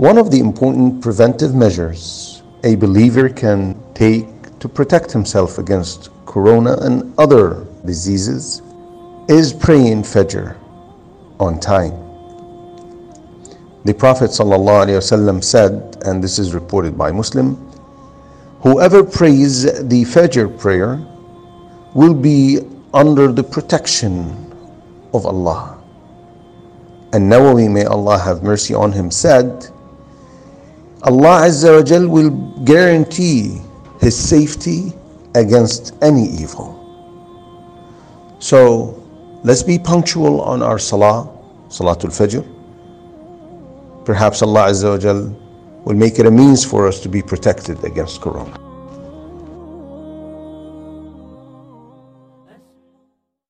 One of the important preventive measures a believer can take to protect himself against corona and other diseases is praying Fajr on time. The Prophet ﷺ said, and this is reported by Muslim, whoever prays the Fajr prayer will be under the protection of Allah. And Nawawi, may Allah have mercy on him, said, Allah Azza wa Jal will guarantee His safety against any evil. So let's be punctual on our Salah, Salatul Fajr. Perhaps Allah Azza wa Jal will make it a means for us to be protected against Corona.